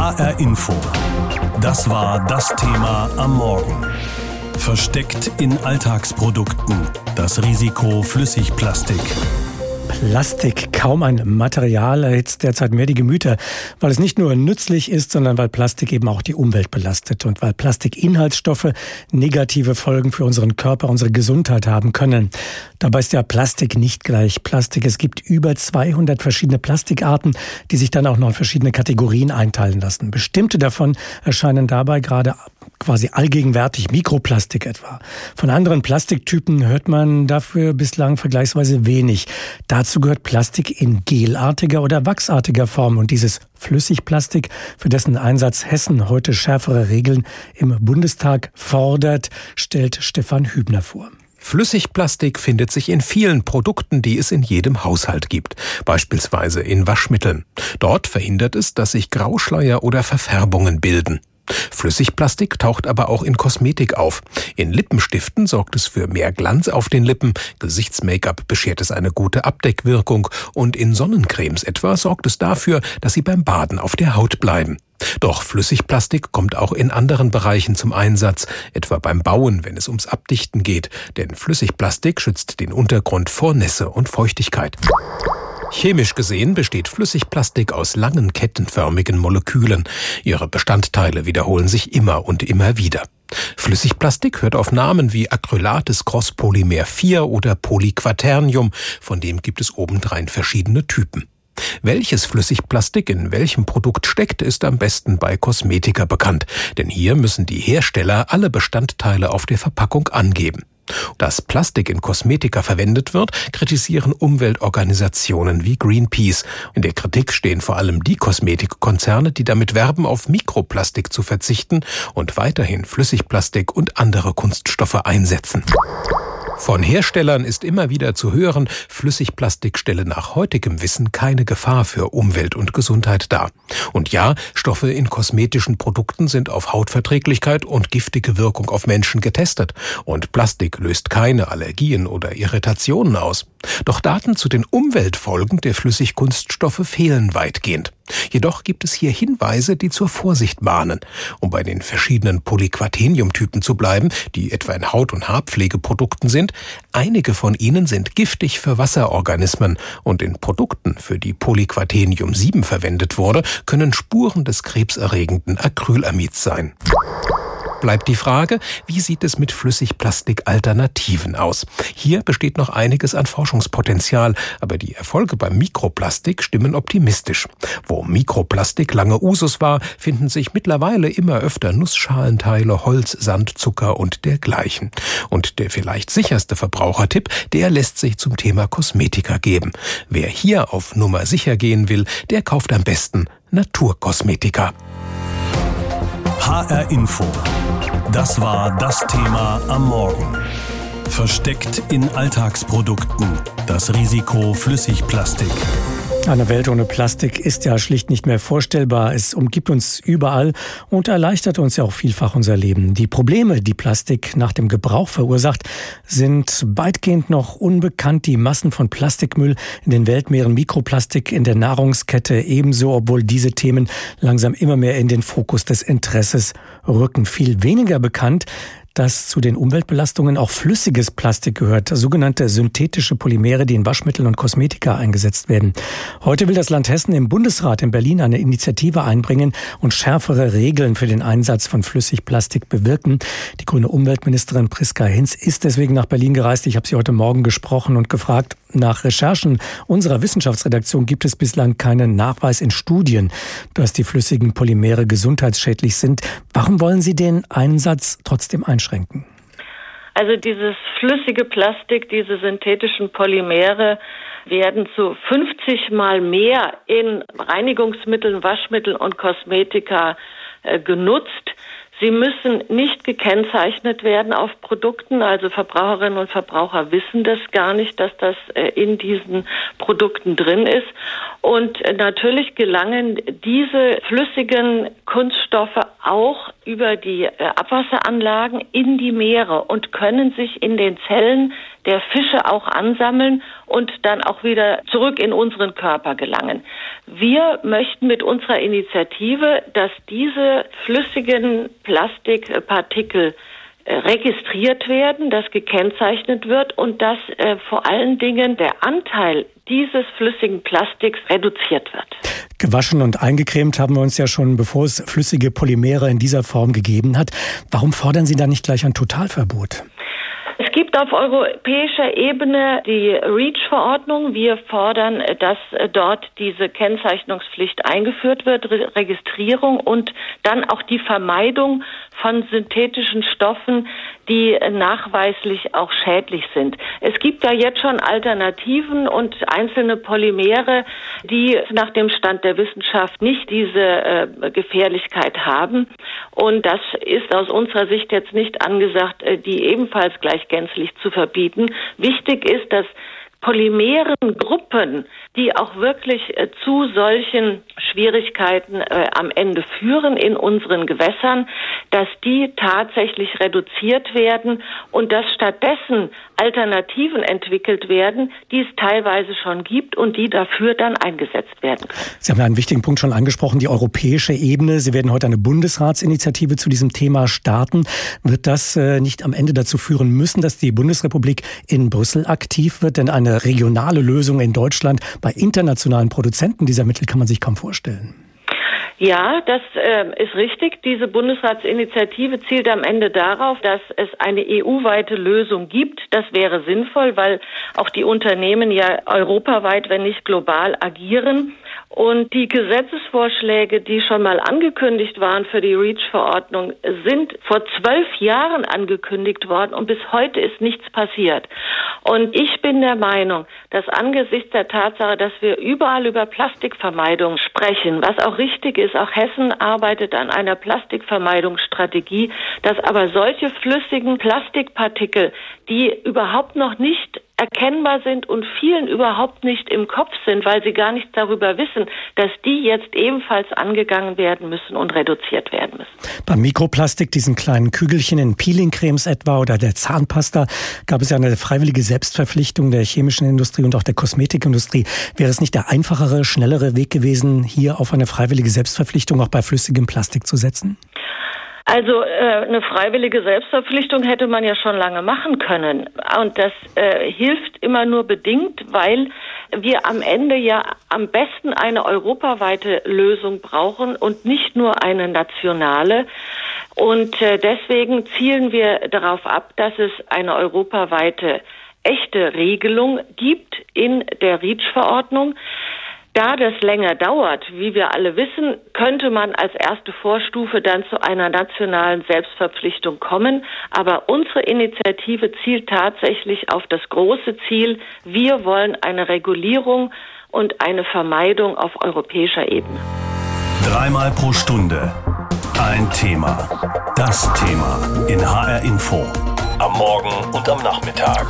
HR Info. Das war das Thema am Morgen. Versteckt in Alltagsprodukten. Das Risiko Flüssigplastik. Plastik, kaum ein Material, erhitzt derzeit mehr die Gemüter, weil es nicht nur nützlich ist, sondern weil Plastik eben auch die Umwelt belastet und weil Plastikinhaltsstoffe negative Folgen für unseren Körper, unsere Gesundheit haben können. Dabei ist ja Plastik nicht gleich Plastik. Es gibt über 200 verschiedene Plastikarten, die sich dann auch noch in verschiedene Kategorien einteilen lassen. Bestimmte davon erscheinen dabei gerade quasi allgegenwärtig, Mikroplastik etwa. Von anderen Plastiktypen hört man dafür bislang vergleichsweise wenig. Dazu gehört Plastik in gelartiger oder wachsartiger Form und dieses Flüssigplastik, für dessen Einsatz Hessen heute schärfere Regeln im Bundestag fordert, stellt Stefan Hübner vor. Flüssigplastik findet sich in vielen Produkten, die es in jedem Haushalt gibt, beispielsweise in Waschmitteln. Dort verhindert es, dass sich Grauschleier oder Verfärbungen bilden. Flüssigplastik taucht aber auch in Kosmetik auf. In Lippenstiften sorgt es für mehr Glanz auf den Lippen, Gesichtsmake-up beschert es eine gute Abdeckwirkung und in Sonnencremes etwa sorgt es dafür, dass sie beim Baden auf der Haut bleiben. Doch Flüssigplastik kommt auch in anderen Bereichen zum Einsatz, etwa beim Bauen, wenn es ums Abdichten geht, denn Flüssigplastik schützt den Untergrund vor Nässe und Feuchtigkeit. Chemisch gesehen besteht Flüssigplastik aus langen kettenförmigen Molekülen. Ihre Bestandteile wiederholen sich immer und immer wieder. Flüssigplastik hört auf Namen wie Acrylates Crosspolymer 4 oder Polyquaternium, von dem gibt es obendrein verschiedene Typen. Welches Flüssigplastik in welchem Produkt steckt, ist am besten bei Kosmetika bekannt, denn hier müssen die Hersteller alle Bestandteile auf der Verpackung angeben. Dass Plastik in Kosmetika verwendet wird, kritisieren Umweltorganisationen wie Greenpeace. In der Kritik stehen vor allem die Kosmetikkonzerne, die damit werben, auf Mikroplastik zu verzichten und weiterhin Flüssigplastik und andere Kunststoffe einsetzen. Von Herstellern ist immer wieder zu hören, Flüssigplastik stelle nach heutigem Wissen keine Gefahr für Umwelt und Gesundheit dar. Und ja, Stoffe in kosmetischen Produkten sind auf Hautverträglichkeit und giftige Wirkung auf Menschen getestet. Und Plastik löst keine Allergien oder Irritationen aus. Doch Daten zu den Umweltfolgen der Flüssigkunststoffe fehlen weitgehend. Jedoch gibt es hier Hinweise, die zur Vorsicht mahnen. Um bei den verschiedenen Polyquatenium-Typen zu bleiben, die etwa in Haut- und Haarpflegeprodukten sind, einige von ihnen sind giftig für Wasserorganismen und in Produkten, für die Polyquatenium 7 verwendet wurde, können Spuren des krebserregenden Acrylamids sein bleibt die Frage, wie sieht es mit Flüssigplastik-Alternativen aus? Hier besteht noch einiges an Forschungspotenzial, aber die Erfolge beim Mikroplastik stimmen optimistisch. Wo Mikroplastik lange Usus war, finden sich mittlerweile immer öfter Nussschalenteile, Holz, Sand, Zucker und dergleichen. Und der vielleicht sicherste Verbrauchertipp, der lässt sich zum Thema Kosmetika geben. Wer hier auf Nummer sicher gehen will, der kauft am besten Naturkosmetika. HR Info. Das war das Thema am Morgen. Versteckt in Alltagsprodukten. Das Risiko Flüssigplastik. Eine Welt ohne Plastik ist ja schlicht nicht mehr vorstellbar. Es umgibt uns überall und erleichtert uns ja auch vielfach unser Leben. Die Probleme, die Plastik nach dem Gebrauch verursacht, sind weitgehend noch unbekannt. Die Massen von Plastikmüll in den Weltmeeren, Mikroplastik in der Nahrungskette ebenso, obwohl diese Themen langsam immer mehr in den Fokus des Interesses rücken. Viel weniger bekannt dass zu den Umweltbelastungen auch flüssiges Plastik gehört, sogenannte synthetische Polymere, die in Waschmitteln und Kosmetika eingesetzt werden. Heute will das Land Hessen im Bundesrat in Berlin eine Initiative einbringen und schärfere Regeln für den Einsatz von Flüssigplastik bewirken. Die grüne Umweltministerin Priska Hinz ist deswegen nach Berlin gereist. Ich habe sie heute Morgen gesprochen und gefragt, nach Recherchen unserer Wissenschaftsredaktion gibt es bislang keinen Nachweis in Studien, dass die flüssigen Polymere gesundheitsschädlich sind. Warum wollen Sie den Einsatz trotzdem einschränken? Also dieses flüssige Plastik, diese synthetischen Polymere werden zu 50 mal mehr in Reinigungsmitteln, Waschmitteln und Kosmetika äh, genutzt Sie müssen nicht gekennzeichnet werden auf Produkten. Also Verbraucherinnen und Verbraucher wissen das gar nicht, dass das äh, in diesen Produkten drin ist. Und äh, natürlich gelangen diese flüssigen Kunststoffe auch über die äh, Abwasseranlagen in die Meere und können sich in den Zellen der Fische auch ansammeln und dann auch wieder zurück in unseren Körper gelangen. Wir möchten mit unserer Initiative, dass diese flüssigen Plastikpartikel äh, registriert werden, dass gekennzeichnet wird und dass äh, vor allen Dingen der Anteil dieses flüssigen Plastiks reduziert wird. Gewaschen und eingecremt haben wir uns ja schon, bevor es flüssige Polymere in dieser Form gegeben hat. Warum fordern Sie da nicht gleich ein Totalverbot? Es gibt auf europäischer Ebene die REACH-Verordnung. Wir fordern, dass dort diese Kennzeichnungspflicht eingeführt wird, Registrierung und dann auch die Vermeidung von synthetischen Stoffen, die nachweislich auch schädlich sind. Es gibt ja jetzt schon Alternativen und einzelne Polymere, die nach dem Stand der Wissenschaft nicht diese äh, Gefährlichkeit haben. Und das ist aus unserer Sicht jetzt nicht angesagt, äh, die ebenfalls gleich gänzlich zu verbieten. Wichtig ist, dass polymeren Gruppen, die auch wirklich äh, zu solchen Schwierigkeiten äh, am Ende führen in unseren Gewässern, dass die tatsächlich reduziert werden und dass stattdessen Alternativen entwickelt werden, die es teilweise schon gibt und die dafür dann eingesetzt werden können. Sie haben einen wichtigen Punkt schon angesprochen, die europäische Ebene. Sie werden heute eine Bundesratsinitiative zu diesem Thema starten. Wird das äh, nicht am Ende dazu führen müssen, dass die Bundesrepublik in Brüssel aktiv wird? Denn eine regionale Lösung in Deutschland bei internationalen Produzenten dieser Mittel kann man sich kaum vorstellen. Ja, das äh, ist richtig. Diese Bundesratsinitiative zielt am Ende darauf, dass es eine EU-weite Lösung gibt. Das wäre sinnvoll, weil auch die Unternehmen ja europaweit, wenn nicht global, agieren. Und die Gesetzesvorschläge, die schon mal angekündigt waren für die REACH-Verordnung, sind vor zwölf Jahren angekündigt worden und bis heute ist nichts passiert. Und ich bin der Meinung, dass angesichts der Tatsache, dass wir überall über Plastikvermeidung sprechen, was auch richtig ist, auch Hessen arbeitet an einer Plastikvermeidungsstrategie, dass aber solche flüssigen Plastikpartikel, die überhaupt noch nicht erkennbar sind und vielen überhaupt nicht im Kopf sind, weil sie gar nichts darüber wissen, dass die jetzt ebenfalls angegangen werden müssen und reduziert werden müssen. Beim Mikroplastik, diesen kleinen Kügelchen in Peelingcremes etwa oder der Zahnpasta, gab es ja eine freiwillige Selbstverpflichtung der chemischen Industrie und auch der Kosmetikindustrie. Wäre es nicht der einfachere, schnellere Weg gewesen, hier auf eine freiwillige Selbstverpflichtung auch bei flüssigem Plastik zu setzen? Also äh, eine freiwillige Selbstverpflichtung hätte man ja schon lange machen können. Und das äh, hilft immer nur bedingt, weil wir am Ende ja am besten eine europaweite Lösung brauchen und nicht nur eine nationale. Und äh, deswegen zielen wir darauf ab, dass es eine europaweite echte Regelung gibt in der REACH-Verordnung. Da das länger dauert, wie wir alle wissen, könnte man als erste Vorstufe dann zu einer nationalen Selbstverpflichtung kommen. Aber unsere Initiative zielt tatsächlich auf das große Ziel, wir wollen eine Regulierung und eine Vermeidung auf europäischer Ebene. Dreimal pro Stunde ein Thema. Das Thema in HR Info. Am Morgen und am Nachmittag.